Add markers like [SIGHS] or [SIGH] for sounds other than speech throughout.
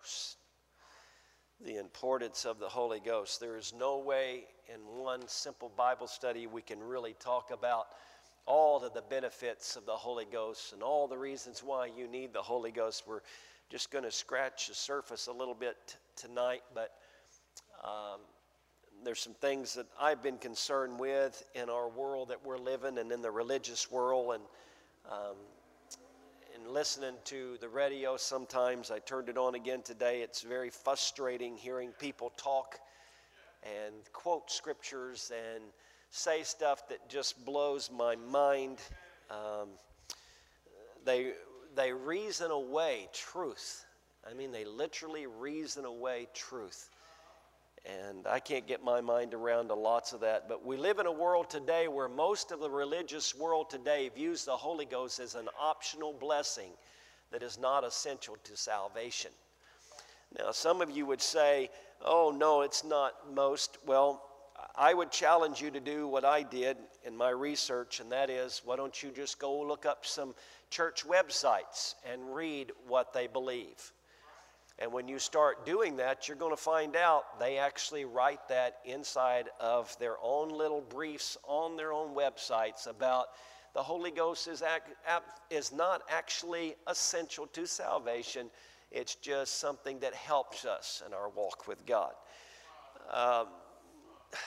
Ghost. The importance of the Holy Ghost. There is no way in one simple Bible study we can really talk about all of the benefits of the Holy Ghost and all the reasons why you need the Holy Ghost. We're just going to scratch the surface a little bit t- tonight, but um, there's some things that I've been concerned with in our world that we're living and in the religious world and um, listening to the radio. Sometimes I turned it on again today. It's very frustrating hearing people talk and quote scriptures and say stuff that just blows my mind. Um, they they reason away truth. I mean they literally reason away truth and I can't get my mind around to lots of that. But we live in a world today where most of the religious world today views the Holy Ghost as an optional blessing that is not essential to salvation. Now, some of you would say, oh, no, it's not most. Well, I would challenge you to do what I did in my research, and that is why don't you just go look up some church websites and read what they believe. And when you start doing that, you're going to find out they actually write that inside of their own little briefs on their own websites about the Holy Ghost is, act, is not actually essential to salvation. It's just something that helps us in our walk with God. Um, [SIGHS]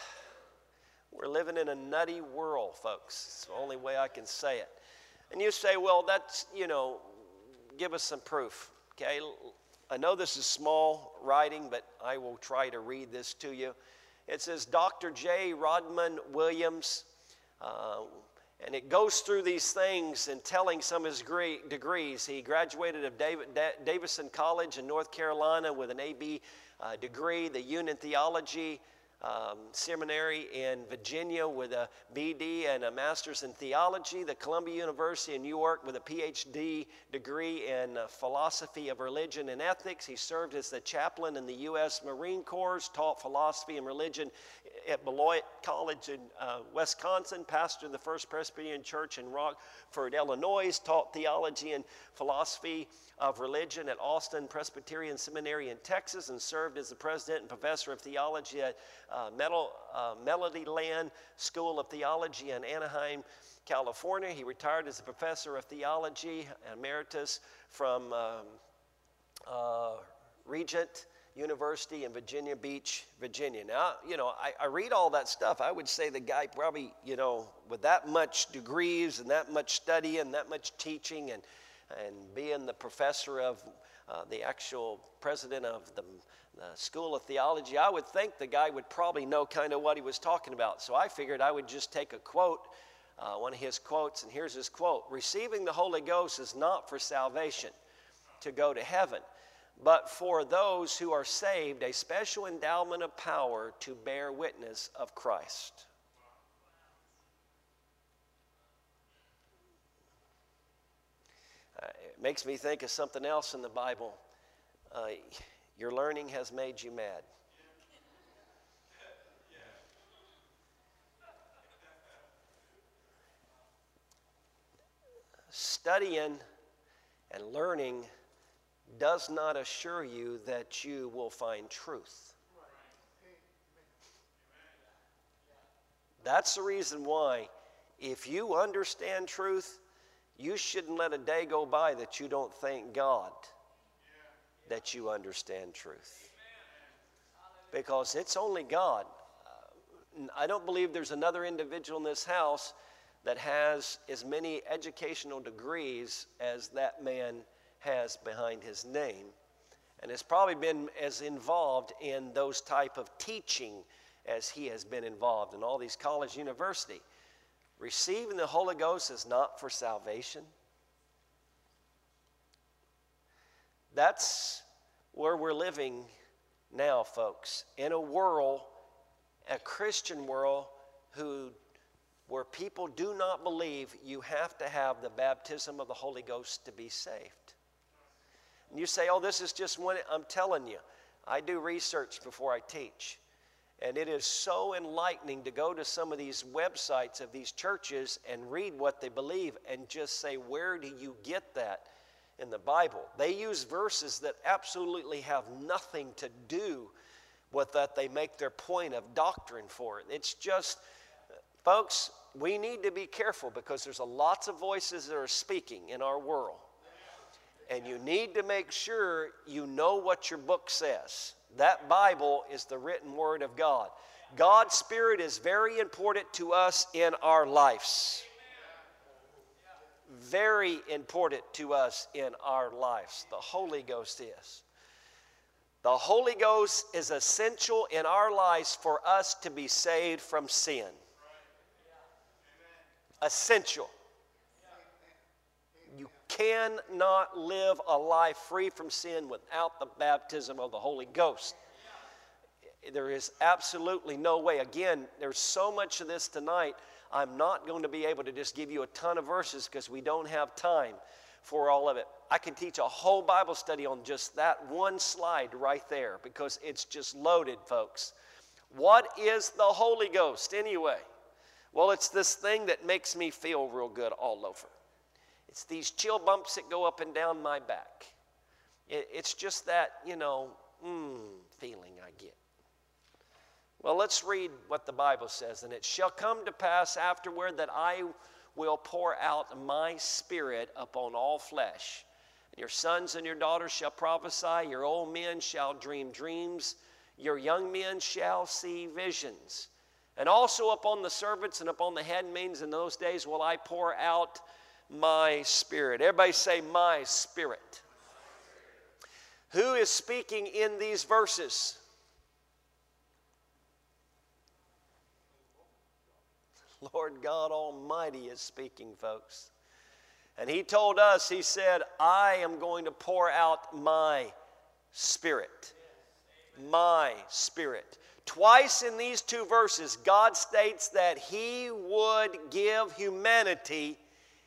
we're living in a nutty world, folks. It's the only way I can say it. And you say, well, that's, you know, give us some proof. Okay, I know this is small writing, but I will try to read this to you. It says Dr. J. Rodman Williams, uh, and it goes through these things and telling some of his degrees. He graduated of David, Davidson College in North Carolina with an AB uh, degree, the Union Theology um, seminary in Virginia with a BD and a master's in theology, the Columbia University in New York with a PhD degree in uh, philosophy of religion and ethics. He served as the chaplain in the U.S. Marine Corps, taught philosophy and religion at Beloit College in uh, Wisconsin, of the First Presbyterian Church in Rockford, Illinois, taught theology and philosophy of religion at Austin Presbyterian Seminary in Texas, and served as the president and professor of theology at uh, Mel- uh, Melody Land School of Theology in Anaheim. California. He retired as a professor of theology emeritus from um, uh, Regent University in Virginia Beach, Virginia. Now, you know, I, I, read all that stuff. I would say the guy probably, you know, with that much degrees and that much study and that much teaching and, and being the professor of uh, the actual president of the, the School of Theology, I would think the guy would probably know kind of what he was talking about. So I figured I would just take a quote, uh, one of his quotes, and here's his quote Receiving the Holy Ghost is not for salvation, to go to heaven but for those who are saved, a special endowment of power to bear witness of Christ. Uh, it makes me think of something else in the Bible. Uh, your learning has made you mad. Studying and learning does not assure you that you will find truth. That's the reason why, if you understand truth, you shouldn't let a day go by that you don't thank God that you understand truth. Because it's only God. Uh, I don't believe there's another individual in this house that has as many educational degrees as that man has behind his name and has probably been as involved in those type of teaching as he has been involved in all these college university receiving the holy ghost is not for salvation that's where we're living now folks in a world a christian world who where people do not believe you have to have the baptism of the holy ghost to be saved and you say, oh, this is just one. I'm telling you, I do research before I teach. And it is so enlightening to go to some of these websites of these churches and read what they believe and just say, where do you get that? In the Bible. They use verses that absolutely have nothing to do with that. They make their point of doctrine for it. It's just, folks, we need to be careful because there's a lots of voices that are speaking in our world. And you need to make sure you know what your book says. That Bible is the written word of God. God's Spirit is very important to us in our lives. Very important to us in our lives. The Holy Ghost is. The Holy Ghost is essential in our lives for us to be saved from sin. Essential. You cannot live a life free from sin without the baptism of the Holy Ghost. There is absolutely no way. Again, there's so much of this tonight. I'm not going to be able to just give you a ton of verses because we don't have time for all of it. I can teach a whole Bible study on just that one slide right there because it's just loaded, folks. What is the Holy Ghost anyway? Well, it's this thing that makes me feel real good all over. It's these chill bumps that go up and down my back. it's just that, you know, mm, feeling. Well, let's read what the Bible says. And it shall come to pass afterward that I will pour out my spirit upon all flesh. And your sons and your daughters shall prophesy, your old men shall dream dreams, your young men shall see visions. And also upon the servants and upon the handmaids in those days will I pour out my spirit. Everybody say, My spirit. Who is speaking in these verses? Lord God Almighty is speaking, folks. And He told us, He said, I am going to pour out my spirit. My spirit. Twice in these two verses, God states that He would give humanity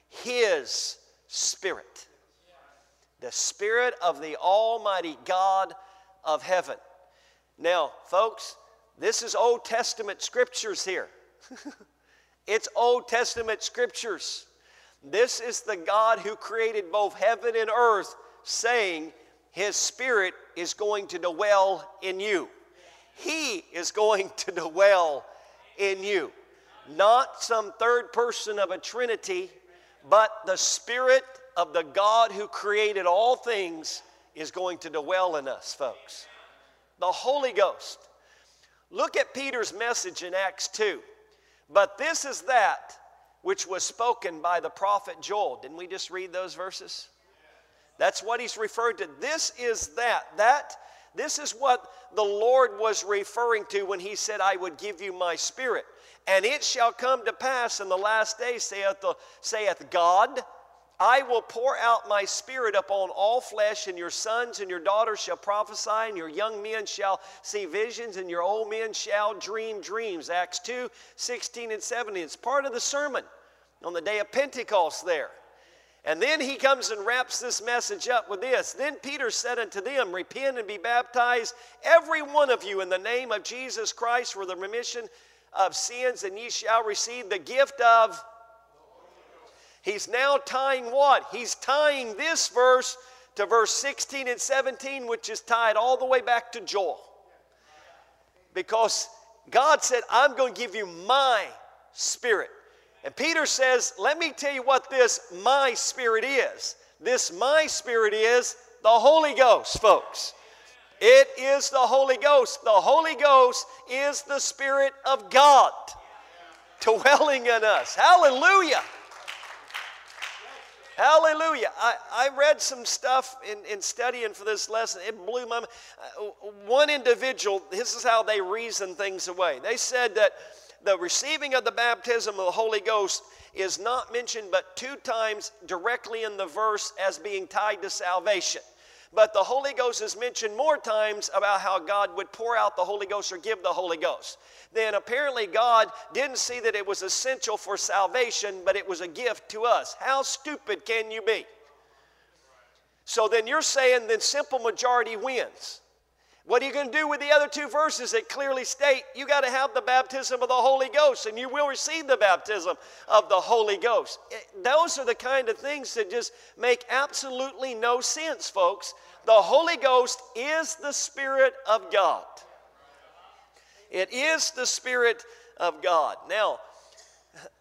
His Spirit. The Spirit of the Almighty God of heaven. Now, folks, this is Old Testament scriptures here. [LAUGHS] It's Old Testament scriptures. This is the God who created both heaven and earth, saying, His Spirit is going to dwell in you. He is going to dwell in you. Not some third person of a Trinity, but the Spirit of the God who created all things is going to dwell in us, folks. The Holy Ghost. Look at Peter's message in Acts 2. But this is that which was spoken by the prophet Joel. Didn't we just read those verses? That's what he's referred to. This is that. That this is what the Lord was referring to when he said, I would give you my spirit. And it shall come to pass in the last days, saith, the, saith God, I will pour out my spirit upon all flesh, and your sons and your daughters shall prophesy, and your young men shall see visions, and your old men shall dream dreams. Acts 2 16 and 17. It's part of the sermon on the day of Pentecost there. And then he comes and wraps this message up with this. Then Peter said unto them, Repent and be baptized, every one of you, in the name of Jesus Christ for the remission of sins, and ye shall receive the gift of He's now tying what? He's tying this verse to verse 16 and 17, which is tied all the way back to Joel. Because God said, I'm going to give you my spirit. And Peter says, Let me tell you what this my spirit is. This my spirit is the Holy Ghost, folks. It is the Holy Ghost. The Holy Ghost is the Spirit of God dwelling in us. Hallelujah. Hallelujah. I, I read some stuff in, in studying for this lesson. It blew my mind. Uh, one individual, this is how they reason things away. They said that the receiving of the baptism of the Holy Ghost is not mentioned but two times directly in the verse as being tied to salvation. But the Holy Ghost is mentioned more times about how God would pour out the Holy Ghost or give the Holy Ghost. Then apparently God didn't see that it was essential for salvation, but it was a gift to us. How stupid can you be? So then you're saying then simple majority wins. What are you going to do with the other two verses that clearly state you got to have the baptism of the Holy Ghost and you will receive the baptism of the Holy Ghost? Eh, those are the kind of things that just make absolutely no sense, folks. The Holy Ghost is the Spirit of God. It is the Spirit of God. Now,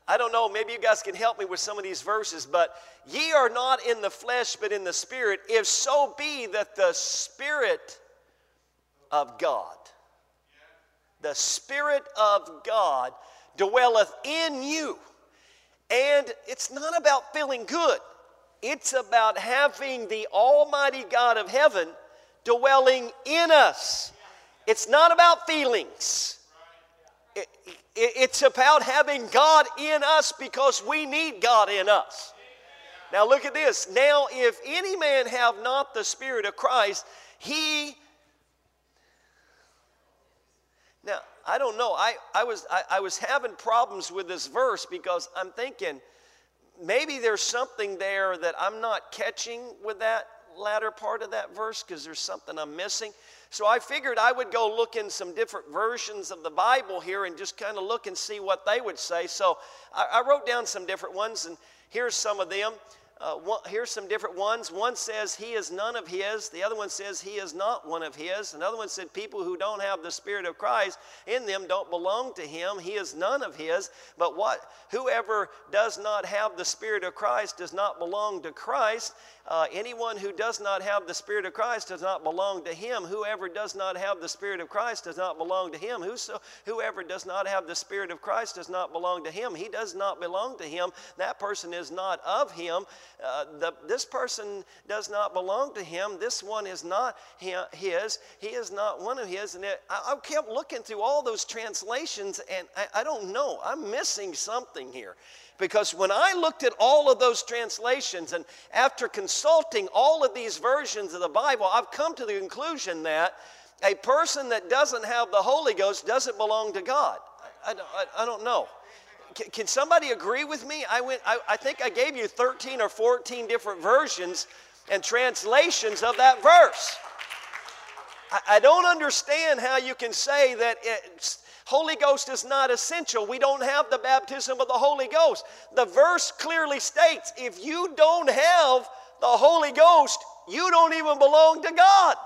I don't know, maybe you guys can help me with some of these verses, but ye are not in the flesh, but in the Spirit, if so be that the Spirit of God. The Spirit of God dwelleth in you. And it's not about feeling good, it's about having the Almighty God of heaven dwelling in us. It's not about feelings. It, it, it's about having God in us because we need God in us. Now, look at this. Now, if any man have not the Spirit of Christ, he now, I don't know. I, I, was, I, I was having problems with this verse because I'm thinking maybe there's something there that I'm not catching with that latter part of that verse because there's something I'm missing. So I figured I would go look in some different versions of the Bible here and just kind of look and see what they would say. So I, I wrote down some different ones, and here's some of them. Uh, one, here's some different ones. One says he is none of his. The other one says he is not one of his. Another one said people who don't have the Spirit of Christ in them don't belong to him. He is none of his. But what whoever does not have the Spirit of Christ does not belong to Christ. Uh, anyone who does not have the Spirit of Christ does not belong to him. Whoever does not have the Spirit of Christ does not belong to him. Whoso, whoever does not have the Spirit of Christ does not belong to him. He does not belong to him. That person is not of him. Uh, the, this person does not belong to him. This one is not his. He is not one of his. And it, I, I, kept looking through all those translations, and I, I don't know. I'm missing something here. Because when I looked at all of those translations and after consulting all of these versions of the Bible, I've come to the conclusion that a person that doesn't have the Holy Ghost doesn't belong to God. I, I, I don't know. Can, can, somebody agree with me? I, went, I, I think I gave you 13 or 14 different versions and translations of that verse. I, I don't understand how you can say that it's Holy Ghost is not essential. We don't have the baptism of the Holy Ghost. The verse clearly states if you don't have the Holy Ghost, you don't even belong to God.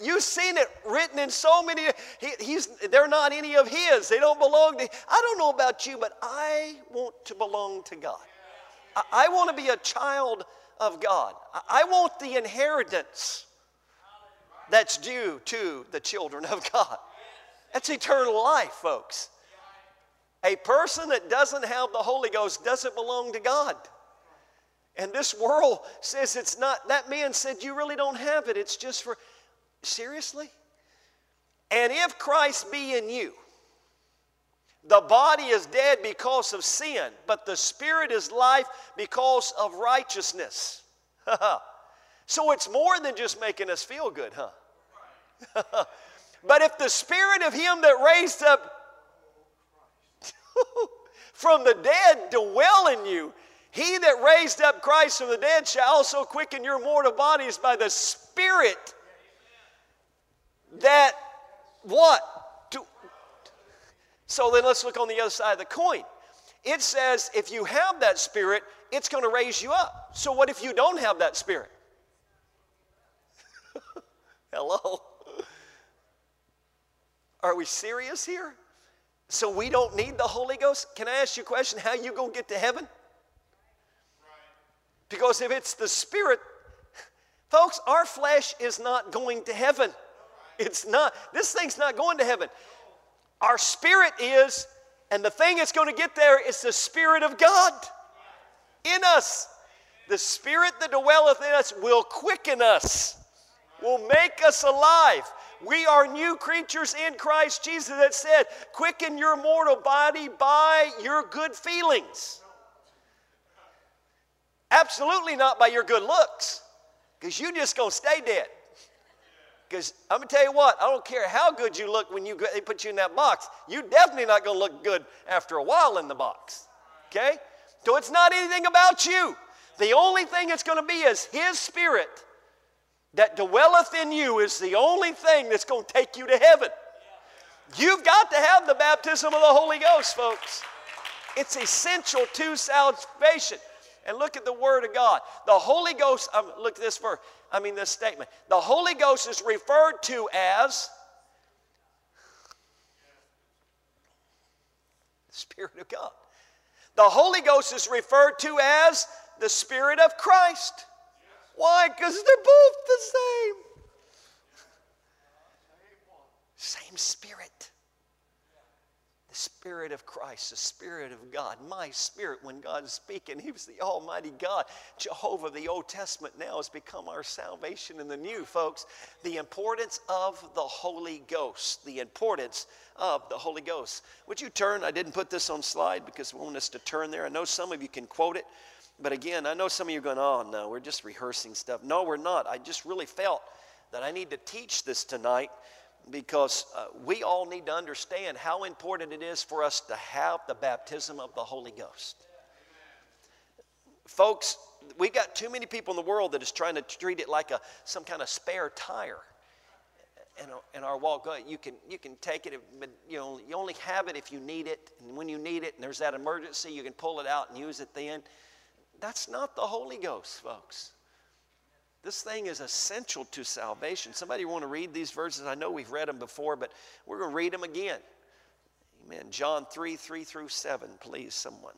You've seen it written in so many. He, he's, they're not any of His. They don't belong to. I don't know about you, but I want to belong to God. I, I want to be a child of God. I, I want the inheritance that's due to the children of God. That's eternal life, folks. A person that doesn't have the Holy Ghost doesn't belong to God. And this world says it's not, that man said, You really don't have it. It's just for, seriously? And if Christ be in you, the body is dead because of sin, but the spirit is life because of righteousness. [LAUGHS] so it's more than just making us feel good, huh? [LAUGHS] But if the spirit of him that raised up [LAUGHS] from the dead dwell in you, he that raised up Christ from the dead shall also quicken your mortal bodies by the spirit that what? To, so then let's look on the other side of the coin. It says if you have that spirit, it's going to raise you up. So what if you don't have that spirit? [LAUGHS] Hello? Are we serious here? So we don't need the Holy Ghost? Can I ask you a question? How you going to get to heaven? Because if it's the Spirit, folks, our flesh is not going to heaven. It's not. This thing's not going to heaven. Our spirit is, and the thing that's going to get there is the Spirit of God in us. The Spirit that dwelleth in us will quicken us, will make us alive. We are new creatures in Christ Jesus that said, quicken your mortal body by your good feelings. Absolutely not by your good looks, because you just gonna stay dead. Because I'm gonna tell you what, I don't care how good you look when you they put you in that box. You're definitely not gonna look good after a while in the box. Okay? So it's not anything about you. The only thing it's gonna be is His Spirit that dwelleth in you is the only thing that's going to take you to heaven. You've got to have the baptism of the Holy Ghost, folks. It's essential to salvation. And look at the Word of God. The Holy Ghost, um, look at this verse, I mean, this statement. The Holy Ghost is referred to as the Spirit of God. The Holy Ghost is referred to as the Spirit of Christ. Why? Because they're both the same. Same Spirit. Spirit of Christ, the Spirit of God. My Spirit, when God is speaking, He was the Almighty God. Jehovah, the Old Testament now has become our salvation in the new, folks. The importance of the Holy Ghost. The importance of the Holy Ghost. Would you turn? I didn't put this on slide because we want us to turn there. I know some of you can quote it, but again, I know some of you are going, oh no, we're just rehearsing stuff. No, we're not. I just really felt that I need to teach this tonight because uh, we all need to understand how important it is for us to have the baptism of the Holy Ghost. Folks, we got too many people in the world that is trying to treat it like a some kind of spare tire in, in our walk. You can you can take it, but you know you only have it if you need it, and when you need it, and there's that emergency, you can pull it out and use it then. That's not the Holy Ghost, folks. This thing is essential to salvation. Somebody want to read these verses? I know we've read them before, but we're going to read them again. Amen. John 3 3 through 7, please, someone.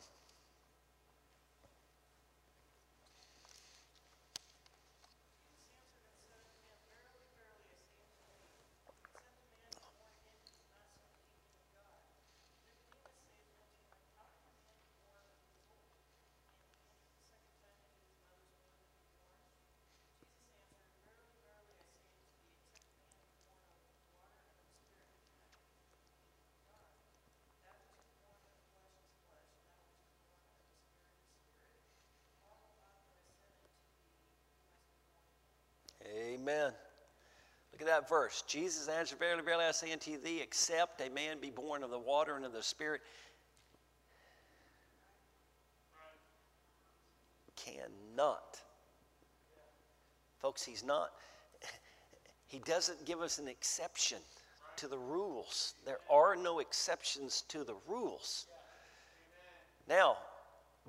Amen. Look at that verse. Jesus answered, Verily, verily, I say unto thee, except a man be born of the water and of the Spirit, cannot. Folks, he's not, he doesn't give us an exception to the rules. There are no exceptions to the rules. Now,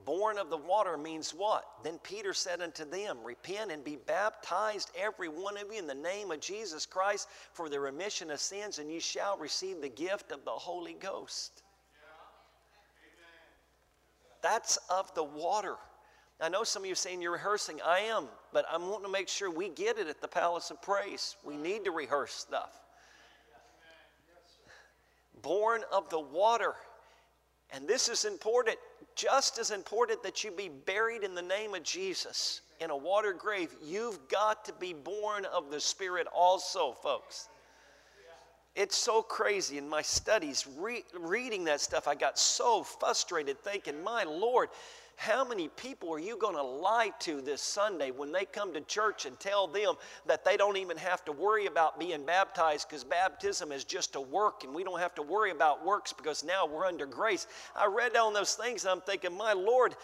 Born of the water means what? Then Peter said unto them, Repent and be baptized, every one of you, in the name of Jesus Christ for the remission of sins, and you shall receive the gift of the Holy Ghost. That's of the water. I know some of you are saying you're rehearsing. I am, but I'm wanting to make sure we get it at the Palace of Praise. We need to rehearse stuff. Born of the water. And this is important just as important that you be buried in the name of Jesus in a water grave, you've got to be born of the Spirit also, folks. It's so crazy in my studies, re- reading that stuff, I got so frustrated thinking, my Lord, how many people are you going to lie to this Sunday when they come to church and tell them that they don't even have to worry about being baptized because baptism is just a work and we don't have to worry about works because now we're under grace? I read down those things and I'm thinking, my Lord,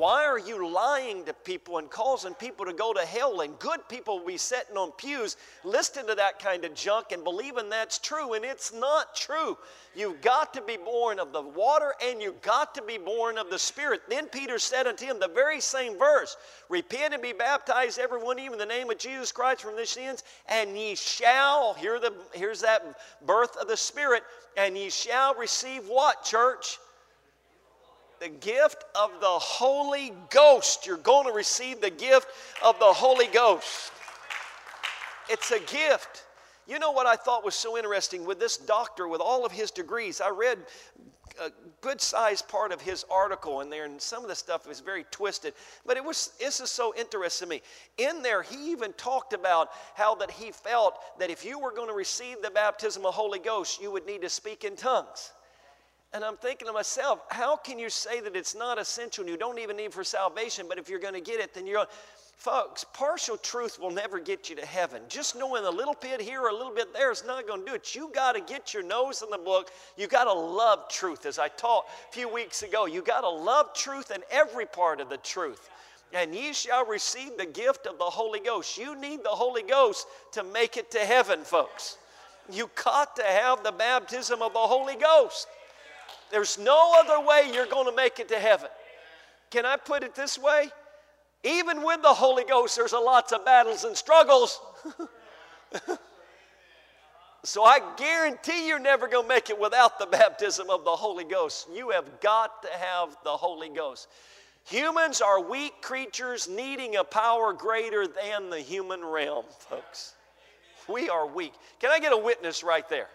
why are you lying to people and causing people to go to hell? And good people will be sitting on pews listening to that kind of junk and believing that's true, and it's not true. You've got to be born of the water and you've got to be born of the Spirit. Then Peter said unto him, the very same verse Repent and be baptized, every one of in the name of Jesus Christ from the sins, and ye shall, hear the, here's that birth of the Spirit, and ye shall receive what, church? The gift of the Holy Ghost. You're going to receive the gift of the Holy Ghost. It's a gift. You know what I thought was so interesting with this doctor, with all of his degrees? I read a good sized part of his article in there, and some of the stuff was very twisted. But it was this is so interesting to me. In there, he even talked about how that he felt that if you were going to receive the baptism of Holy Ghost, you would need to speak in tongues. And I'm thinking to myself, how can you say that it's not essential and you don't even need for salvation, but if you're going to get it, then you're. Folks, partial truth will never get you to heaven. Just knowing a little bit here or a little bit there is not going to do it. You got to get your nose in the book. You got to love truth, as I taught a few weeks ago. You got to love truth and every part of the truth. and ye shall receive the gift of the Holy Ghost. You need the Holy Ghost to make it to heaven, folks. You got to have the baptism of the Holy Ghost. There's no other way you're going to make it to heaven. Can I put it this way? Even with the Holy Ghost, there's a lots of battles and struggles. [LAUGHS] so I guarantee you're never going to make it without the baptism of the Holy Ghost. You have got to have the Holy Ghost. Humans are weak creatures needing a power greater than the human realm, folks. We are weak. Can I get a witness right there?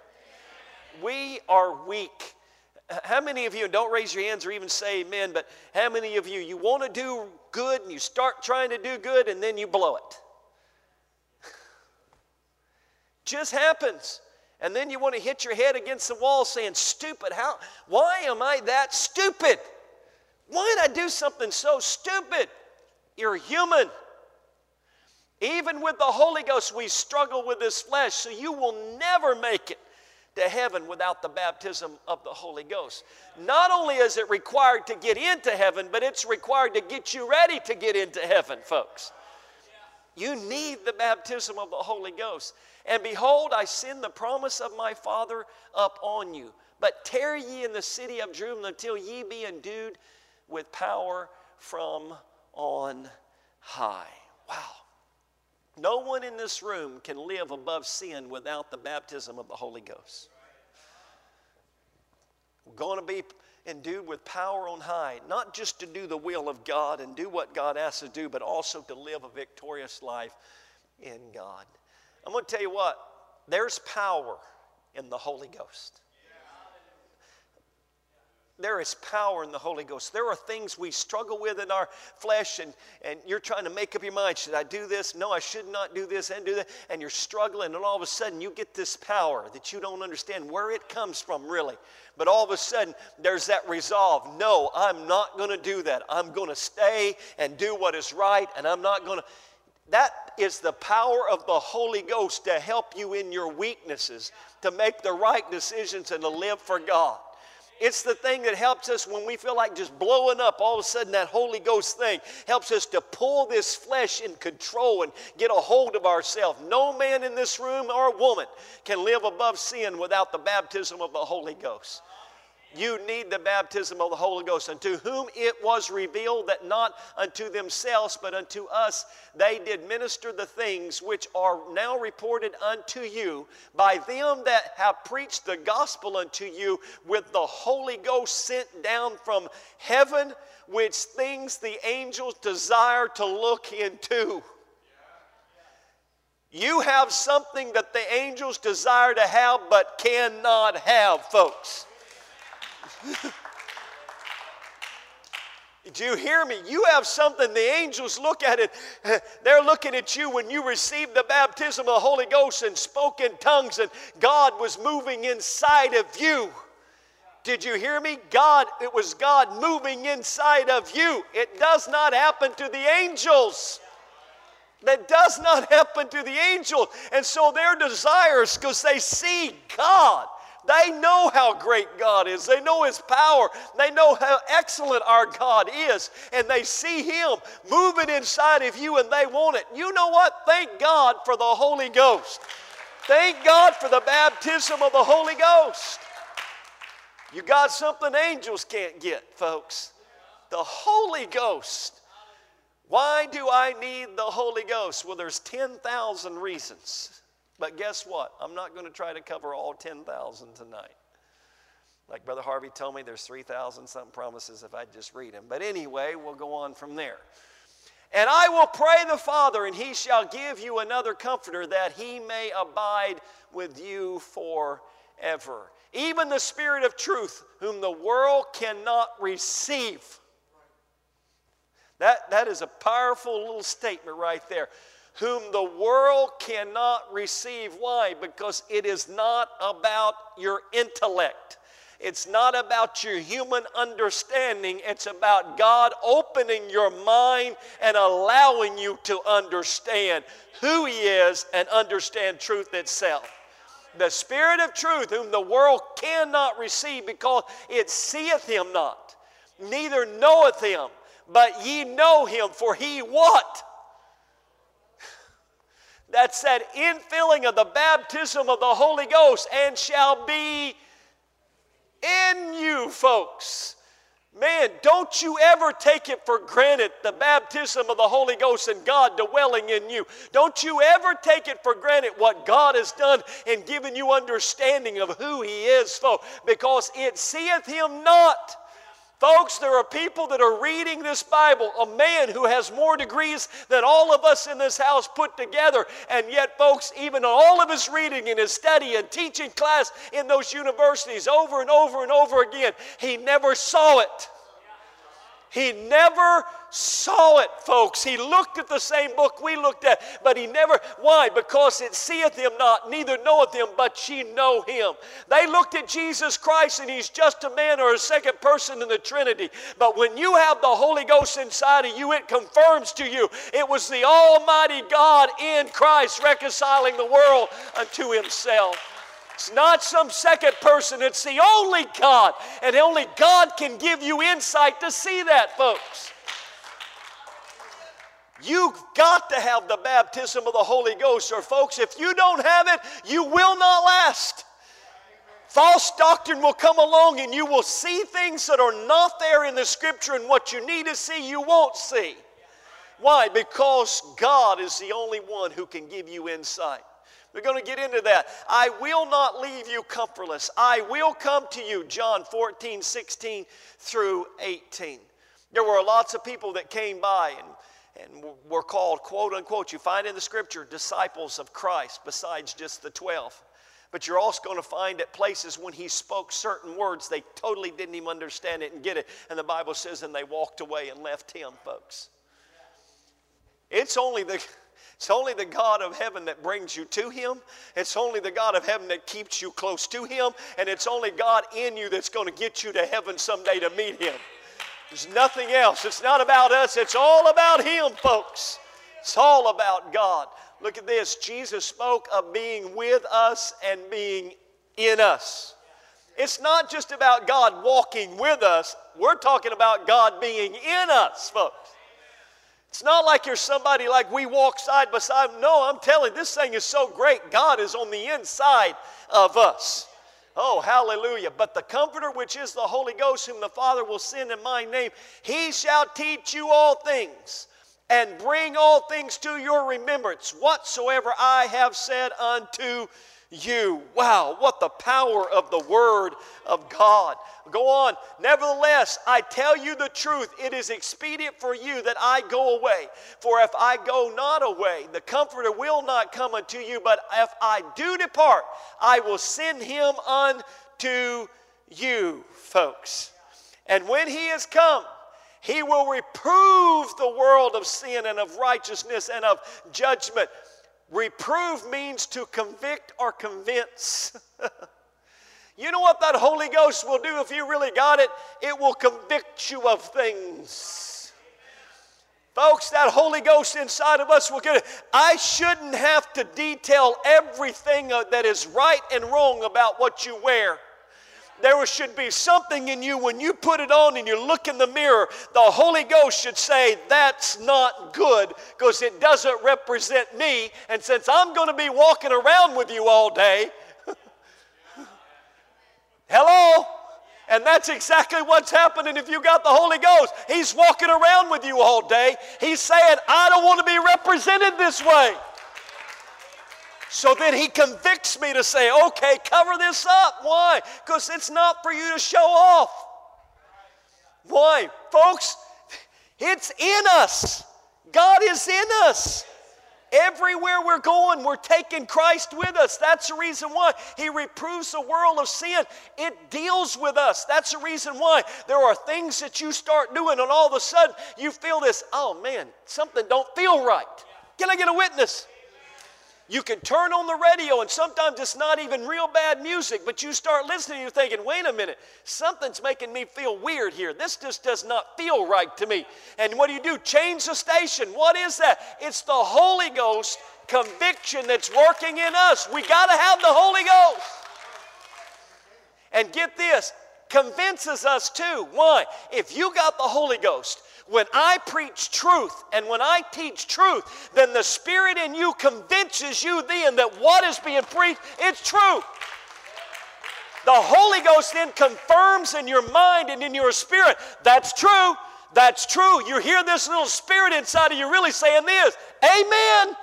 We are weak. How many of you, don't raise your hands or even say amen, but how many of you, you want to do good and you start trying to do good and then you blow it? [LAUGHS] Just happens. And then you want to hit your head against the wall saying, Stupid, how, why am I that stupid? Why did I do something so stupid? You're human. Even with the Holy Ghost, we struggle with this flesh, so you will never make it to heaven without the baptism of the Holy Ghost. Not only is it required to get into heaven, but it's required to get you ready to get into heaven, folks. You need the baptism of the Holy Ghost. And behold, I send the promise of my Father up on you. But tarry ye in the city of Jerusalem until ye be endued with power from on high. Wow. No one in this room can live above sin without the baptism of the Holy Ghost. We're going to be endued with power on high, not just to do the will of God and do what God asks us to do, but also to live a victorious life in God. I'm going to tell you what, there's power in the Holy Ghost. There is power in the Holy Ghost. There are things we struggle with in our flesh, and, and you're trying to make up your mind should I do this? No, I should not do this and do that. And you're struggling, and all of a sudden you get this power that you don't understand where it comes from, really. But all of a sudden there's that resolve no, I'm not going to do that. I'm going to stay and do what is right, and I'm not going to. That is the power of the Holy Ghost to help you in your weaknesses, to make the right decisions, and to live for God. It's the thing that helps us when we feel like just blowing up. All of a sudden, that Holy Ghost thing helps us to pull this flesh in control and get a hold of ourselves. No man in this room or woman can live above sin without the baptism of the Holy Ghost you need the baptism of the Holy Ghost, unto whom it was revealed that not unto themselves, but unto us they did minister the things which are now reported unto you by them that have preached the gospel unto you with the Holy Ghost sent down from heaven, which things the angels desire to look into. You have something that the angels desire to have but cannot have, folks. Do you hear me? You have something, the angels look at it. [LAUGHS] They're looking at you when you received the baptism of the Holy Ghost and spoke in tongues, and God was moving inside of you. Did you hear me? God, it was God moving inside of you. It does not happen to the angels. That does not [LAUGHS] happen to the angels. And so their desires, because they see God they know how great God is. They know His power. They know how excellent our God is. And they see Him moving inside of you and they want it. You know what? Thank God for the Holy Ghost. Thank God for the baptism of the Holy Ghost. You got something angels can't get, folks. The Holy Ghost. Why do I need the Holy Ghost? Well, there's 10,000 reasons. But guess what? I'm not going to try to cover all 10,000 tonight. Like Brother Harvey told me, there's 3,000 something promises if I just read them. But anyway, we'll go on from there. And I will pray the Father, and he shall give you another comforter that he may abide with you forever. Even the Spirit of truth, whom the world cannot receive. That, that is a powerful little statement right there whom the world cannot receive. Why? Because it is not about your intellect. It's not about your human understanding. It's about God opening your mind and allowing you to understand who He is and understand truth itself. The Spirit of truth, whom the world cannot receive because it seeth Him not, neither knoweth Him but ye know him, for he what? That's that infilling of the baptism of the Holy Ghost and shall be in you, folks. Man, don't you ever take it for granted the baptism of the Holy Ghost and God dwelling in you. Don't you ever take it for granted what God has done and given you understanding of who He is, folks, because it seeth Him not. Folks, there are people that are reading this Bible, a man who has more degrees than all of us in this house put together. And yet, folks, even all of his reading and his study and teaching class in those universities over and over and over again, he never saw it. He never saw it, folks. He looked at the same book we looked at, but he never. Why? Because it seeth him not, neither knoweth him, but ye know him. They looked at Jesus Christ, and he's just a man or a second person in the Trinity. But when you have the Holy Ghost inside of you, it confirms to you it was the Almighty God in Christ reconciling the world unto himself. It's not some second person, it's the only God. And only God can give you insight to see that, folks. You've got to have the baptism of the Holy Ghost, or, folks, if you don't have it, you will not last. False doctrine will come along and you will see things that are not there in the scripture, and what you need to see, you won't see. Why? Because God is the only one who can give you insight. We're going to get into that. I will not leave you comfortless. I will come to you, John 14, 16 through 18. There were lots of people that came by and, and were called, quote unquote, you find in the scripture, disciples of Christ, besides just the 12. But you're also going to find at places when he spoke certain words, they totally didn't even understand it and get it. And the Bible says, and they walked away and left him, folks. It's only the it's only the God of heaven that brings you to Him. It's only the God of heaven that keeps you close to Him. And it's only God in you that's going to get you to heaven someday to meet Him. There's nothing else. It's not about us, it's all about Him, folks. It's all about God. Look at this. Jesus spoke of being with us and being in us. It's not just about God walking with us, we're talking about God being in us, folks. It's not like you're somebody like we walk side by side. No, I'm telling you, this thing is so great. God is on the inside of us. Oh, hallelujah. But the Comforter, which is the Holy Ghost, whom the Father will send in my name, he shall teach you all things and bring all things to your remembrance, whatsoever I have said unto you. Wow, what the power of the Word of God. Go on. Nevertheless, I tell you the truth. It is expedient for you that I go away. For if I go not away, the Comforter will not come unto you. But if I do depart, I will send him unto you, folks. And when he is come, he will reprove the world of sin and of righteousness and of judgment. Reprove means to convict or convince. [LAUGHS] you know what that Holy Ghost will do if you really got it? It will convict you of things. Folks, that Holy Ghost inside of us will get it. I shouldn't have to detail everything uh, that is right and wrong about what you wear there should be something in you when you put it on and you look in the mirror, the Holy Ghost should say, That's not good because it doesn't represent me. And since I'm going to be walking around with you all day, [LAUGHS] hello? And that's exactly what's happening if you got the Holy Ghost. He's walking around with you all day. He's saying, I don't want to be represented this way. So then he convicts me to say, okay, cover this up. Why? Because it's not for you to show off. Why? Folks, it's in us. God is in us. Everywhere we're going, we're taking Christ with us. That's the reason why He reproves the world of sin. It deals with us. That's the reason why there are things that you start doing, and all of a sudden you feel this, oh man, something don't feel right. Can I get a witness? You can turn on the radio, and sometimes it's not even real bad music, but you start listening, you're thinking, wait a minute, something's making me feel weird here. This just does not feel right to me. And what do you do? Change the station. What is that? It's the Holy Ghost conviction that's working in us. We got to have the Holy Ghost. And get this, convinces us too. Why? If you got the Holy Ghost, When I preach truth and when I teach truth, then the Spirit in you convinces you then that what is being preached is true. The Holy Ghost then confirms in your mind and in your spirit that's true. That's true. You hear this little spirit inside of you really saying this Amen,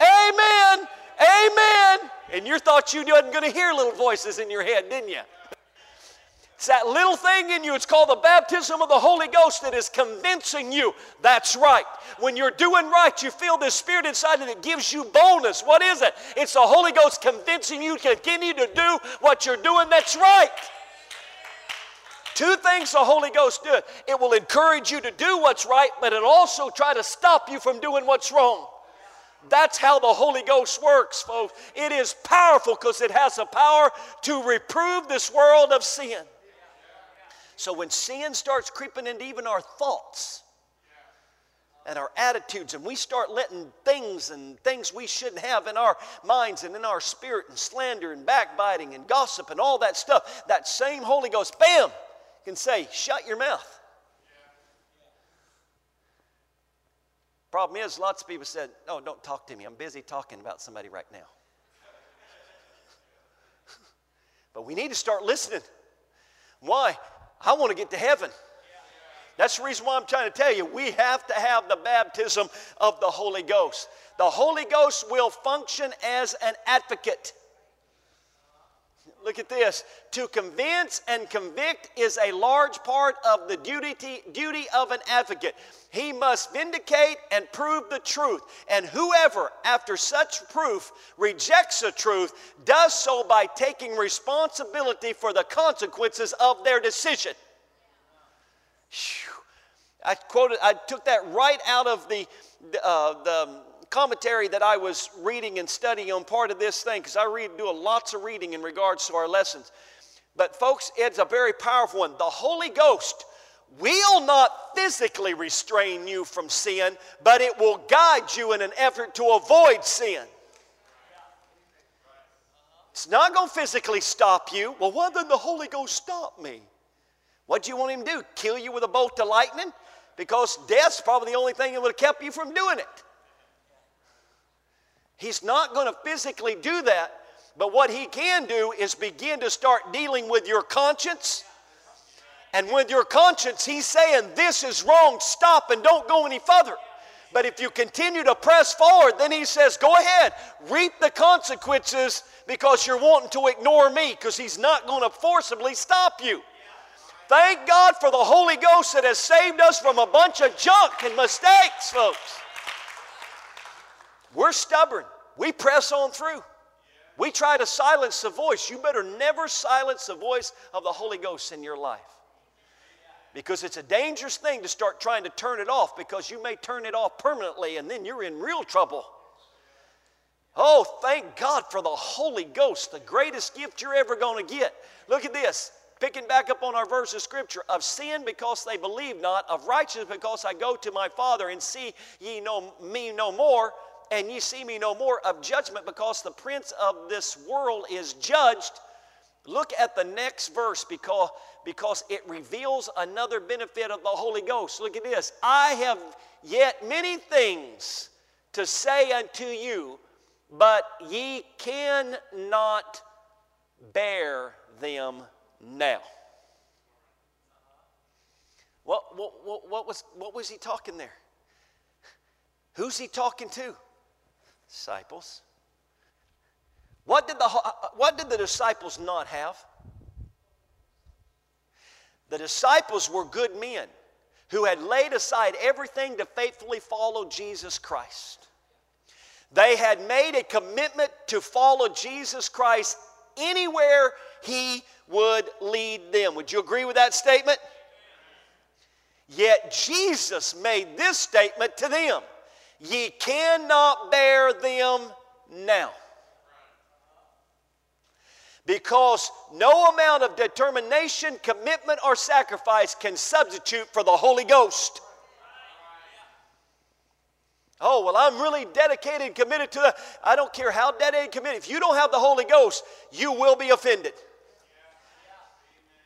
Amen, Amen. And you thought you wasn't going to hear little voices in your head, didn't you? It's that little thing in you. It's called the baptism of the Holy Ghost that is convincing you that's right. When you're doing right, you feel this spirit inside you it gives you boldness. What is it? It's the Holy Ghost convincing you to continue to do what you're doing that's right. Two things the Holy Ghost does it will encourage you to do what's right, but it also try to stop you from doing what's wrong. That's how the Holy Ghost works, folks. It is powerful because it has the power to reprove this world of sin. So when sin starts creeping into even our thoughts and our attitudes, and we start letting things and things we shouldn't have in our minds and in our spirit, and slander and backbiting and gossip and all that stuff, that same Holy Ghost, bam, can say, shut your mouth. Problem is, lots of people said, No, don't talk to me. I'm busy talking about somebody right now. [LAUGHS] but we need to start listening. Why? I want to get to heaven. That's the reason why I'm trying to tell you we have to have the baptism of the Holy Ghost. The Holy Ghost will function as an advocate. Look at this. To convince and convict is a large part of the duty, duty of an advocate. He must vindicate and prove the truth. And whoever, after such proof, rejects the truth, does so by taking responsibility for the consequences of their decision. I quoted, I took that right out of the, uh, the commentary that I was reading and studying on part of this thing, because I read, do lots of reading in regards to our lessons. But folks, it's a very powerful one. The Holy Ghost will not physically restrain you from sin, but it will guide you in an effort to avoid sin. It's not going to physically stop you. Well, why didn't the Holy Ghost stop me? What do you want him to do? Kill you with a bolt of lightning? Because death's probably the only thing that would have kept you from doing it. He's not going to physically do that, but what he can do is begin to start dealing with your conscience. And with your conscience, he's saying, This is wrong, stop and don't go any further. But if you continue to press forward, then he says, Go ahead, reap the consequences because you're wanting to ignore me, because he's not going to forcibly stop you. Thank God for the Holy Ghost that has saved us from a bunch of junk and mistakes, folks. We're stubborn. We press on through. We try to silence the voice. You better never silence the voice of the Holy Ghost in your life. Because it's a dangerous thing to start trying to turn it off because you may turn it off permanently and then you're in real trouble. Oh, thank God for the Holy Ghost, the greatest gift you're ever going to get. Look at this. Picking back up on our verse of scripture of sin because they believe not, of righteousness because I go to my Father and see ye no, me no more, and ye see me no more of judgment because the prince of this world is judged. Look at the next verse because, because it reveals another benefit of the Holy Ghost. Look at this. I have yet many things to say unto you, but ye cannot bear them now. What, what, what, was, what was he talking there? Who's he talking to? Disciples. What did, the, uh, uh, what did the disciples not have? The disciples were good men who had laid aside everything to faithfully follow Jesus Christ. They had made a commitment to follow Jesus Christ anywhere he would lead them. Would you agree with that statement? Yet Jesus made this statement to them Ye cannot bear them now. Because no amount of determination, commitment, or sacrifice can substitute for the Holy Ghost. Oh, well, I'm really dedicated and committed to the. I don't care how dedicated and committed. If you don't have the Holy Ghost, you will be offended.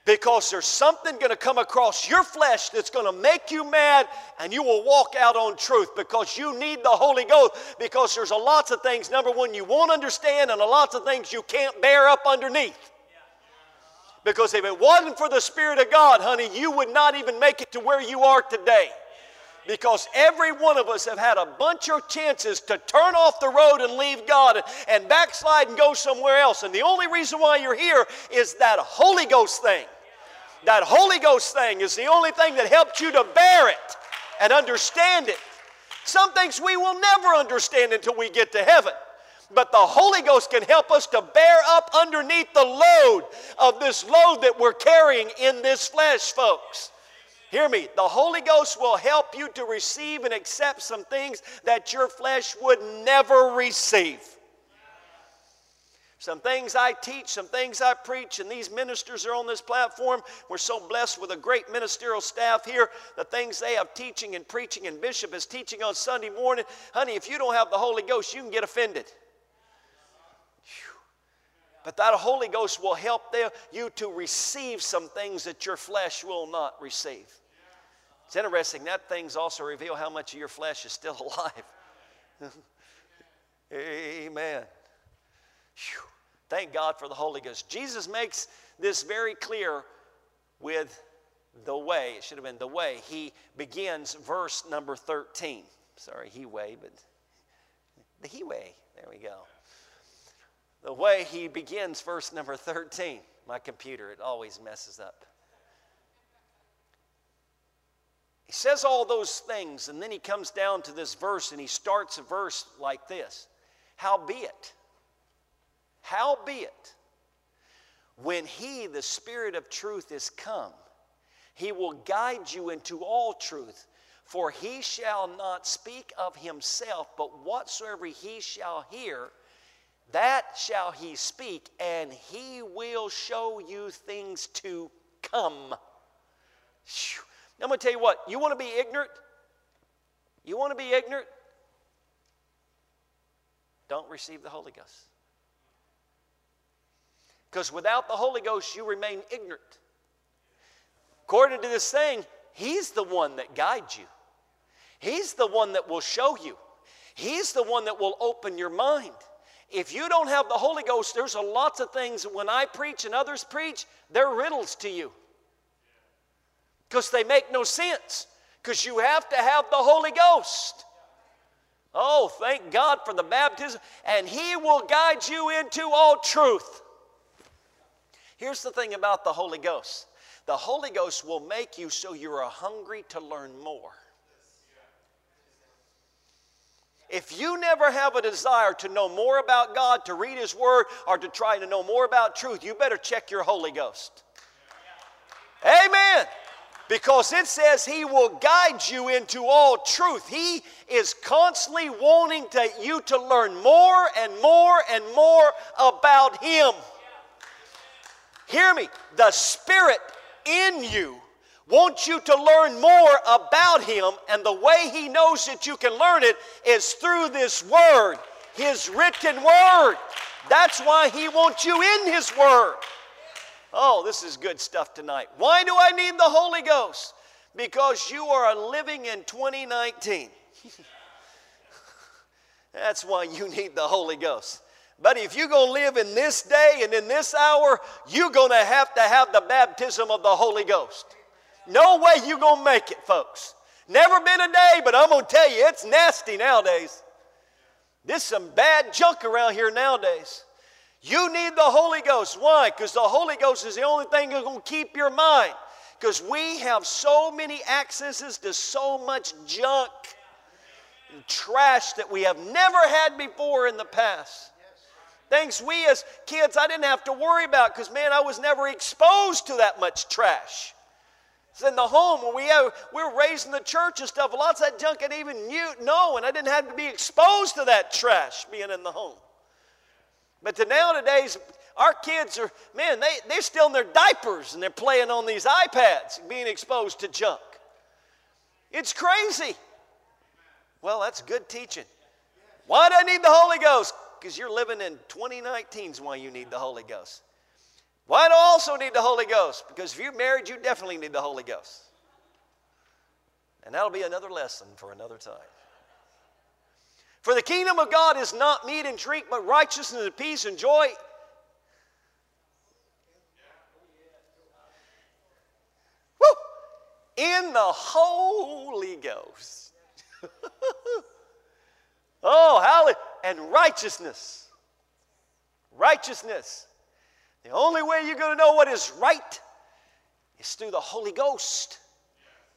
Because there's something going to come across your flesh that's going to make you mad and you will walk out on truth because you need the Holy Ghost because there's a lots of things number 1 you won't understand and a lots of things you can't bear up underneath. Because if it wasn't for the Spirit of God, honey, you would not even make it to where you are today. Because every one of us have had a bunch of chances to turn off the road and leave God and backslide and go somewhere else. And the only reason why you're here is that Holy Ghost thing. That Holy Ghost thing is the only thing that helped you to bear it and understand it. Some things we will never understand until we get to heaven. But the Holy Ghost can help us to bear up underneath the load of this load that we're carrying in this flesh, folks. Hear me, the Holy Ghost will help you to receive and accept some things that your flesh would never receive. Some things I teach, some things I preach, and these ministers are on this platform. We're so blessed with a great ministerial staff here. The things they have teaching and preaching, and Bishop is teaching on Sunday morning. Honey, if you don't have the Holy Ghost, you can get offended. But that Holy Ghost will help you to receive some things that your flesh will not receive. It's interesting, that things also reveal how much of your flesh is still [LAUGHS] alive. [LAUGHS] Amen. Whew. Thank God for the Holy Ghost. Jesus makes this very clear with the way. It should have been the way. He begins verse number 13. Sorry, he way, but the he way. There we go. The way he begins verse number 13. My computer, it always messes up. He says all those things, and then he comes down to this verse and he starts a verse like this Howbeit, Howbeit, when He, the Spirit of truth, is come, He will guide you into all truth. For He shall not speak of Himself, but whatsoever He shall hear, that shall He speak, and He will show you things to come. I'm going to tell you what, you want to be ignorant? You want to be ignorant? Don't receive the Holy Ghost. Because without the Holy Ghost, you remain ignorant. According to this thing, He's the one that guides you, He's the one that will show you, He's the one that will open your mind. If you don't have the Holy Ghost, there's a lots of things when I preach and others preach, they're riddles to you. Because they make no sense. Because you have to have the Holy Ghost. Oh, thank God for the baptism. And He will guide you into all truth. Here's the thing about the Holy Ghost the Holy Ghost will make you so you're hungry to learn more. If you never have a desire to know more about God, to read His Word, or to try to know more about truth, you better check your Holy Ghost. Amen. Because it says He will guide you into all truth. He is constantly wanting to, you to learn more and more and more about Him. Hear me. The Spirit in you wants you to learn more about Him, and the way He knows that you can learn it is through this Word, His written Word. That's why He wants you in His Word. Oh, this is good stuff tonight. Why do I need the Holy Ghost? Because you are living in 2019. [LAUGHS] That's why you need the Holy Ghost. But if you're going to live in this day and in this hour, you're going to have to have the baptism of the Holy Ghost. No way you're going to make it, folks. Never been a day, but I'm going to tell you, it's nasty nowadays. There's some bad junk around here nowadays. You need the Holy Ghost. Why? Because the Holy Ghost is the only thing that's going to keep your mind. Because we have so many accesses to so much junk and trash that we have never had before in the past. Things we as kids I didn't have to worry about because, man, I was never exposed to that much trash. It's in the home when we, have, we were raised in the church and stuff. Lots of that junk I didn't even knew, know, and I didn't have to be exposed to that trash being in the home. But to now, nowadays, our kids are, man, they, they're still in their diapers and they're playing on these iPads, being exposed to junk. It's crazy. Well, that's good teaching. Why do I need the Holy Ghost? Because you're living in 2019 is why you need the Holy Ghost. Why do I also need the Holy Ghost? Because if you're married, you definitely need the Holy Ghost. And that'll be another lesson for another time. For the kingdom of God is not meat and drink, but righteousness and peace and joy. Woo! In the Holy Ghost. oh, hallelujah. And righteousness. Righteousness. The only way you're going to know what is right is through the Holy Ghost.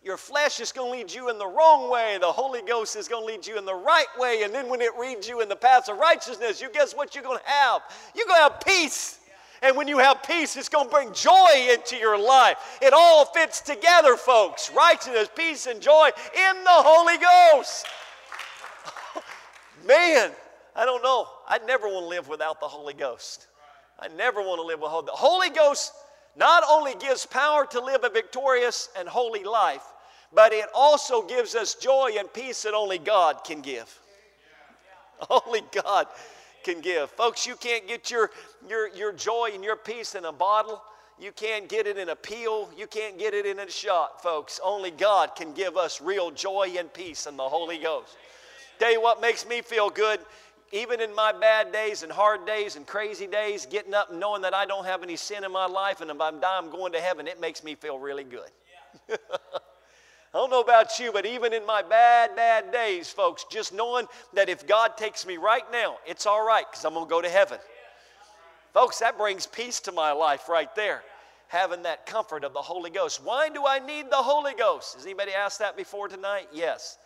Your flesh is going to lead you in the wrong way. The Holy Ghost is going to lead you in the right way. And then when it leads you in the path of righteousness, you guess what you're going to have? You're going to have peace. And when you have peace, it's going to bring joy into your life. It all fits together, folks. Righteousness, peace, and joy in the Holy Ghost. [LAUGHS] Man, I don't know. I never want to live without the Holy Ghost. I never want to live without the Holy Ghost not only gives power to live a victorious and holy life, but it also gives us joy and peace that only God can give. [LAUGHS] Only God can give. Folks, you can't get your, your, your joy and your peace in a bottle. You can't get it in a pill. You can't get it in a shot, folks. Only God can give us real joy and peace in the Holy Ghost. Tell you what makes me feel good even in my bad days and hard days and crazy days, getting up and knowing that I don't have any sin in my life and if I'm dying, I'm going to heaven, it makes me feel really good. Yeah. [LAUGHS] I don't know about you, but even in my bad, bad days, folks, just knowing that if God takes me right now, it's all right because I'm going to go to heaven. Yeah. Folks, that brings peace to my life right there, having that comfort of the Holy Ghost. Why do I need the Holy Ghost? Has anybody asked that before tonight? Yes.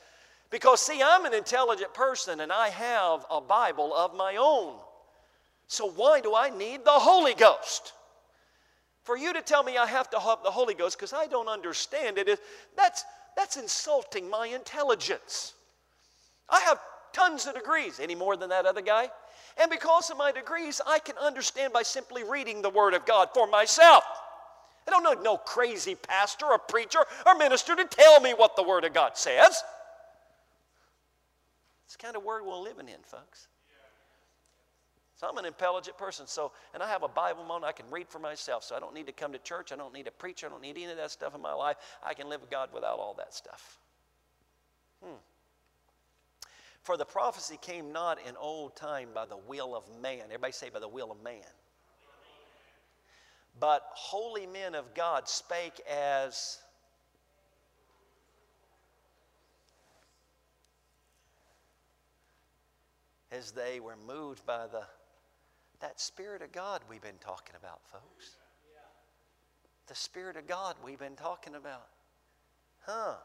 Because, see, I'm an intelligent person and I have a Bible of my own. So, why do I need the Holy Ghost? For you to tell me I have to have the Holy Ghost because I don't understand it, that's, that's insulting my intelligence. I have tons of degrees, any more than that other guy. And because of my degrees, I can understand by simply reading the Word of God for myself. I don't need no crazy pastor or preacher or minister to tell me what the Word of God says. It's kind of world we're living in, folks. So I'm an intelligent person. So, and I have a Bible on. I can read for myself. So I don't need to come to church. I don't need a preacher. I don't need any of that stuff in my life. I can live with God without all that stuff. Hmm. For the prophecy came not in old time by the will of man. Everybody say by the will of man. But holy men of God spake as as they were moved by the that spirit of God we've been talking about, folks. The spirit of God we've been talking about. Huh.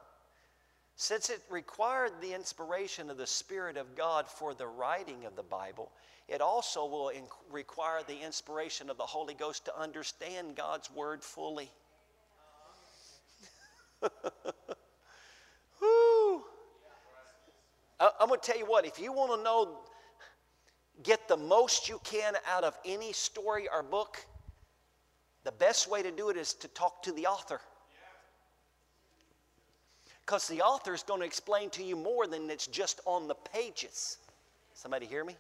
Since it required the inspiration of the Spirit of God for the writing of the Bible, it also will require the inspiration of the Holy Ghost to understand God's Word fully. [LAUGHS] I'm going to tell you what, if you want to know get the most you can out of any story or book, the best way to do it is to talk to the author. Because the author is going to explain to you more than it's just on the pages. Somebody hear me?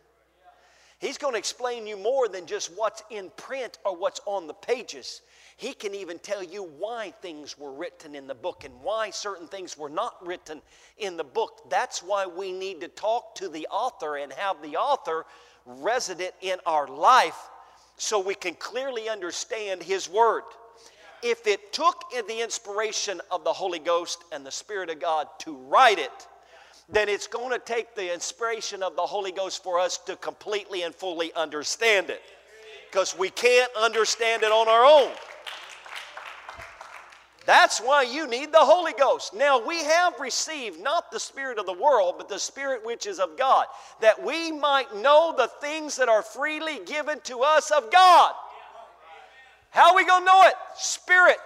He's going to explain you more than just what's in print or what's on the pages. He can even tell you why things were written in the book and why certain things were not written in the book. That's why we need to talk to the author and have the author resident in our life so we can clearly understand His Word. If it took the inspiration of the Holy Ghost and the Spirit of God to write it, then it's going to take the inspiration of the Holy Ghost for us to completely and fully understand it. Because we can't understand it on our own. That's why you need the Holy Ghost. Now, we have received not the Spirit of the world, but the Spirit which is of God, that we might know the things that are freely given to us of God. How are we going to know it? Spirit,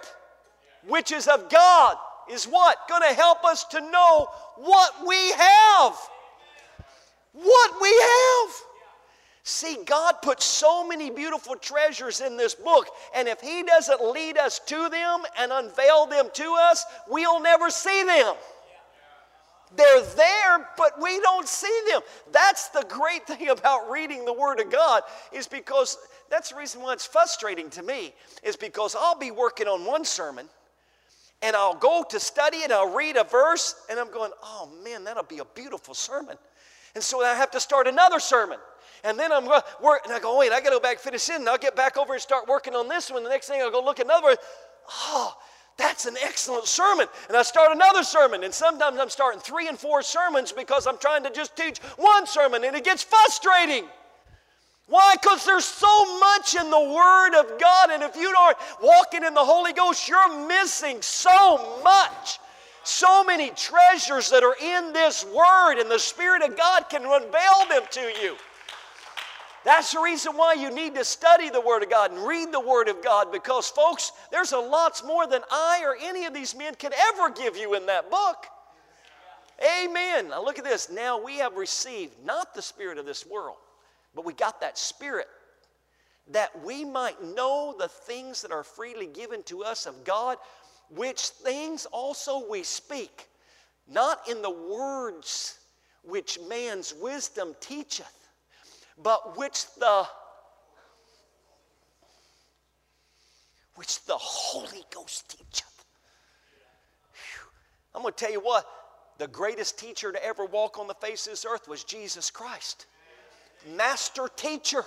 which is of God, is what? Going to help us to know what we have. What we have. See, God put so many beautiful treasures in this book, and if He doesn't lead us to them and unveil them to us, we'll never see them. They're there, but we don't see them. That's the great thing about reading the Word of God, is because that's the reason why it's frustrating to me, is because I'll be working on one sermon and I'll go to study and I'll read a verse and I'm going, oh man, that'll be a beautiful sermon. And so I have to start another sermon. And then I'm going to work, and I go, wait, I got to go back finish it, and I'll get back over and start working on this one. The next thing I'll go look at another one. Oh, that's an excellent sermon. And I start another sermon. And sometimes I'm starting three and four sermons because I'm trying to just teach one sermon and it gets frustrating. Why? Because there's so much in the Word of God. And if you aren't walking in the Holy Ghost, you're missing so much. So many treasures that are in this Word, and the Spirit of God can unveil them to you. That's the reason why you need to study the Word of God and read the Word of God because, folks, there's a lots more than I or any of these men could ever give you in that book. Amen. Now look at this. Now we have received not the Spirit of this world, but we got that Spirit that we might know the things that are freely given to us of God, which things also we speak, not in the words which man's wisdom teacheth but which the which the Holy Ghost teacheth. I'm going to tell you what, the greatest teacher to ever walk on the face of this earth was Jesus Christ. Master teacher.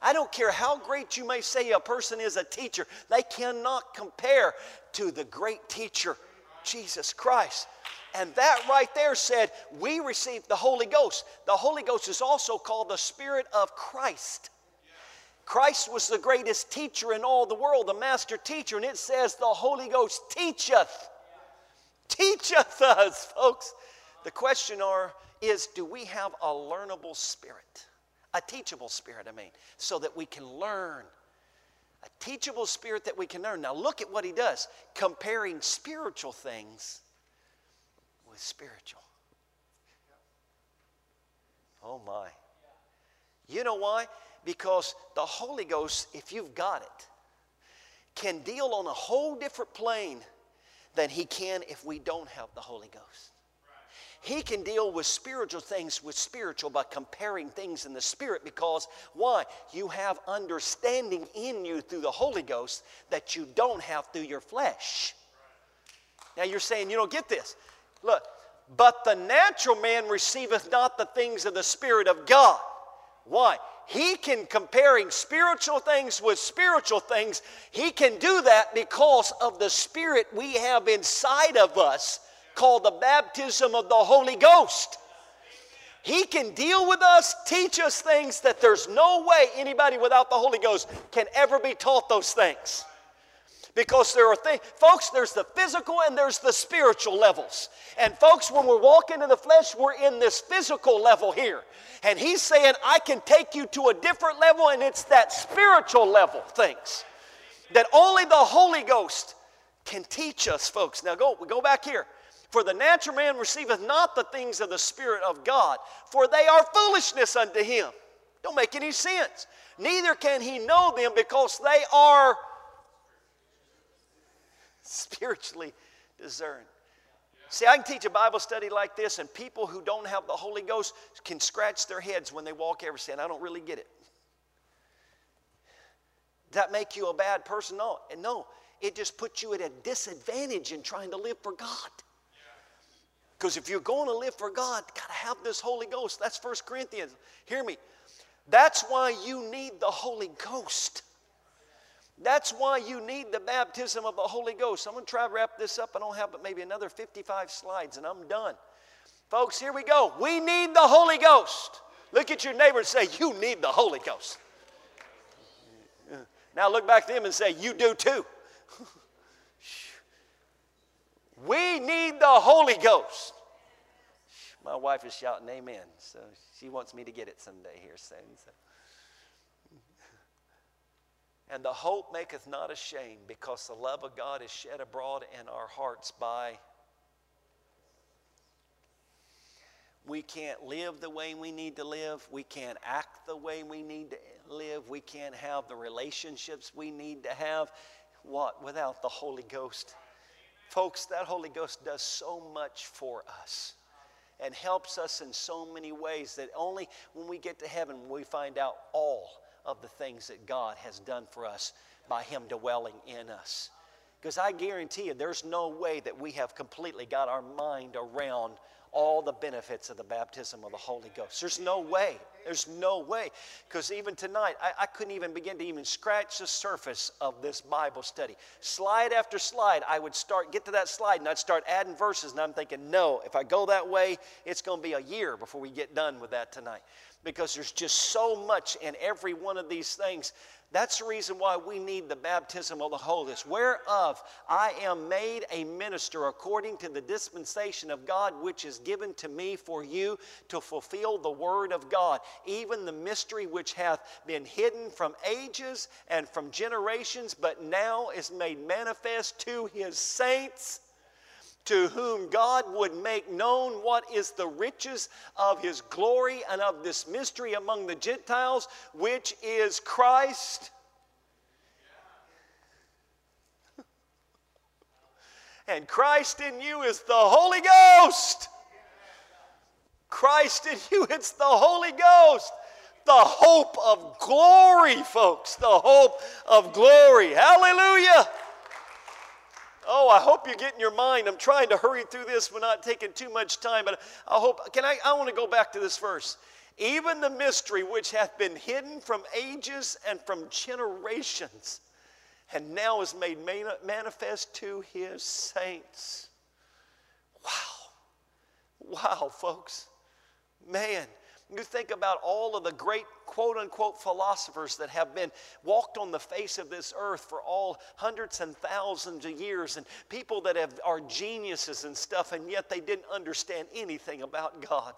I don't care how great you may say a person is a teacher, they cannot compare to the great teacher, Jesus Christ. And that right there said, we received the Holy Ghost. The Holy Ghost is also called the Spirit of Christ. Christ was the greatest teacher in all the world, the master teacher, and it says the Holy Ghost teacheth. Teacheth us, folks. The question are, is do we have a learnable spirit? A teachable spirit, I mean, so that we can learn. A teachable spirit that we can learn. Now, look at what he does comparing spiritual things with spiritual. Oh my. You know why? Because the Holy Ghost, if you've got it, can deal on a whole different plane than he can if we don't have the Holy Ghost. He can deal with spiritual things with spiritual by comparing things in the spirit because why? You have understanding in you through the Holy Ghost that you don't have through your flesh. Now you're saying you don't get this. Look, but the natural man receiveth not the things of the Spirit of God. Why? He can comparing spiritual things with spiritual things. He can do that because of the Spirit we have inside of us called the baptism of the Holy Ghost. He can deal with us, teach us things that there's no way anybody without the Holy Ghost can ever be taught those things. Because there are things, folks, there's the physical and there's the spiritual levels. And folks, when we're walking in the flesh, we're in this physical level here. And he's saying, I can take you to a different level, and it's that spiritual level things that only the Holy Ghost can teach us, folks. Now go, go back here. For the natural man receiveth not the things of the Spirit of God, for they are foolishness unto him. Don't make any sense. Neither can he know them because they are spiritually discerned. See, I can teach a Bible study like this, and people who don't have the Holy Ghost can scratch their heads when they walk every saying, I don't really get it. Does that make you a bad person? No. And no, it just puts you at a disadvantage in trying to live for God. Because if you're going to live for God, got to have this Holy Ghost. That's First Corinthians. Hear me. That's why you need the Holy Ghost. That's why you need the baptism of the Holy Ghost. I'm going to try to wrap this up. I don't have but maybe another 55 slides and I'm done. Folks, here we go. We need the Holy Ghost. Look at your neighbor and say, You need the Holy Ghost. Now look back to them and say, You do too. [LAUGHS] we need the Holy Ghost. My wife is shouting amen, so she wants me to get it someday here soon. So. And the hope maketh not ashamed, because the love of God is shed abroad in our hearts by. We can't live the way we need to live. We can't act the way we need to live. We can't have the relationships we need to have. What? Without the Holy Ghost. Folks, that Holy Ghost does so much for us and helps us in so many ways that only when we get to heaven we find out all of the things that God has done for us by Him dwelling in us. Because I guarantee you, there's no way that we have completely got our mind around all the benefits of the baptism of the Holy Ghost. There's no way. There's no way. Because even tonight, I, I, couldn't even begin to even scratch the surface of this Bible study. Slide after slide, I would start, get to that slide, and I'd start adding verses, and I'm thinking, no, if I go that way, it's going to be a year before we get done with that tonight. Because there's just so much in every one of these things that's the reason why we need the baptism of the Holy Ghost, whereof I am made a minister according to the dispensation of God, which is given to me for you to fulfill the word of God, even the mystery which hath been hidden from ages and from generations, but now is made manifest to his saints to whom God would make known what is the riches of his glory and of this mystery among the Gentiles, which is Christ. [LAUGHS] and Christ in you is the Holy Ghost. Christ in you, it's the Holy Ghost. The hope of glory, folks. The hope of glory. Hallelujah. Oh, I hope you're getting your mind. I'm trying to hurry through this. We're not taking too much time, but I hope. Can I? I want to go back to this verse. Even the mystery which hath been hidden from ages and from generations, and now is made manifest to his saints. Wow. Wow, folks. Man, you think about all of the great quote unquote philosophers that have been walked on the face of this earth for all hundreds and thousands of years, and people that have, are geniuses and stuff, and yet they didn't understand anything about God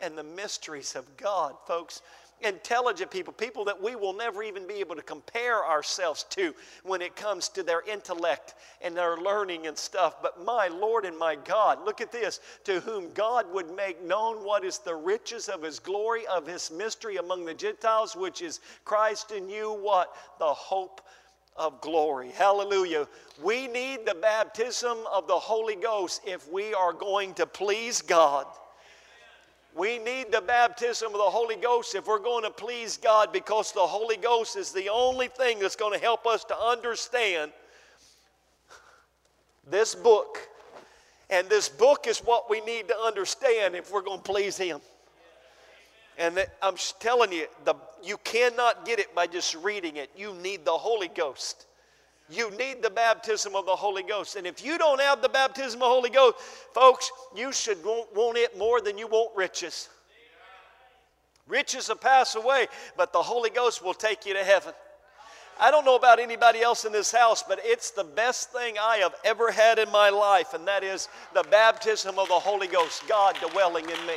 and the mysteries of God, folks intelligent people, people that we will never even be able to compare ourselves to when it comes to their intellect and their learning and stuff. But my Lord and my God, look at this to whom God would make known what is the riches of his glory, of his mystery among the Gentiles, which is Christ in you, what? The hope of glory. Hallelujah. We need the baptism of the Holy Ghost if we are going to please God. We need the baptism of the Holy Ghost if we're going to please God because the Holy Ghost is the only thing that's going to help us to understand this book. And this book is what we need to understand if we're going to please Him. And that, I'm telling you, the, you cannot get it by just reading it. You need the Holy Ghost. You need the baptism of the Holy Ghost. And if you don't have the baptism of the Holy Ghost, folks, you should want, it more than you want riches. Riches will pass away, but the Holy Ghost will take you to heaven. I don't know about anybody else in this house, but it's the best thing I have ever had in my life, and that is the baptism of the Holy Ghost, God dwelling in me.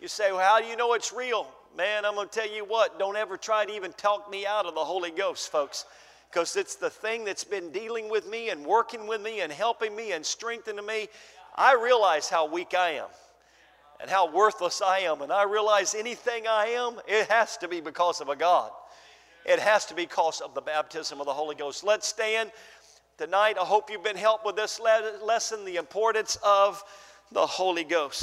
You say, well, how do you know it's real? Man, I'm going to tell you what, don't ever try to even talk me out of the Holy Ghost, folks, because it's the thing that's been dealing with me and working with me and helping me and strengthening me. I realize how weak I am and how worthless I am. And I realize anything I am, it has to be because of a God. It has to be because of the baptism of the Holy Ghost. Let's stand tonight. I hope you've been helped with this lesson, the importance of the Holy Ghost.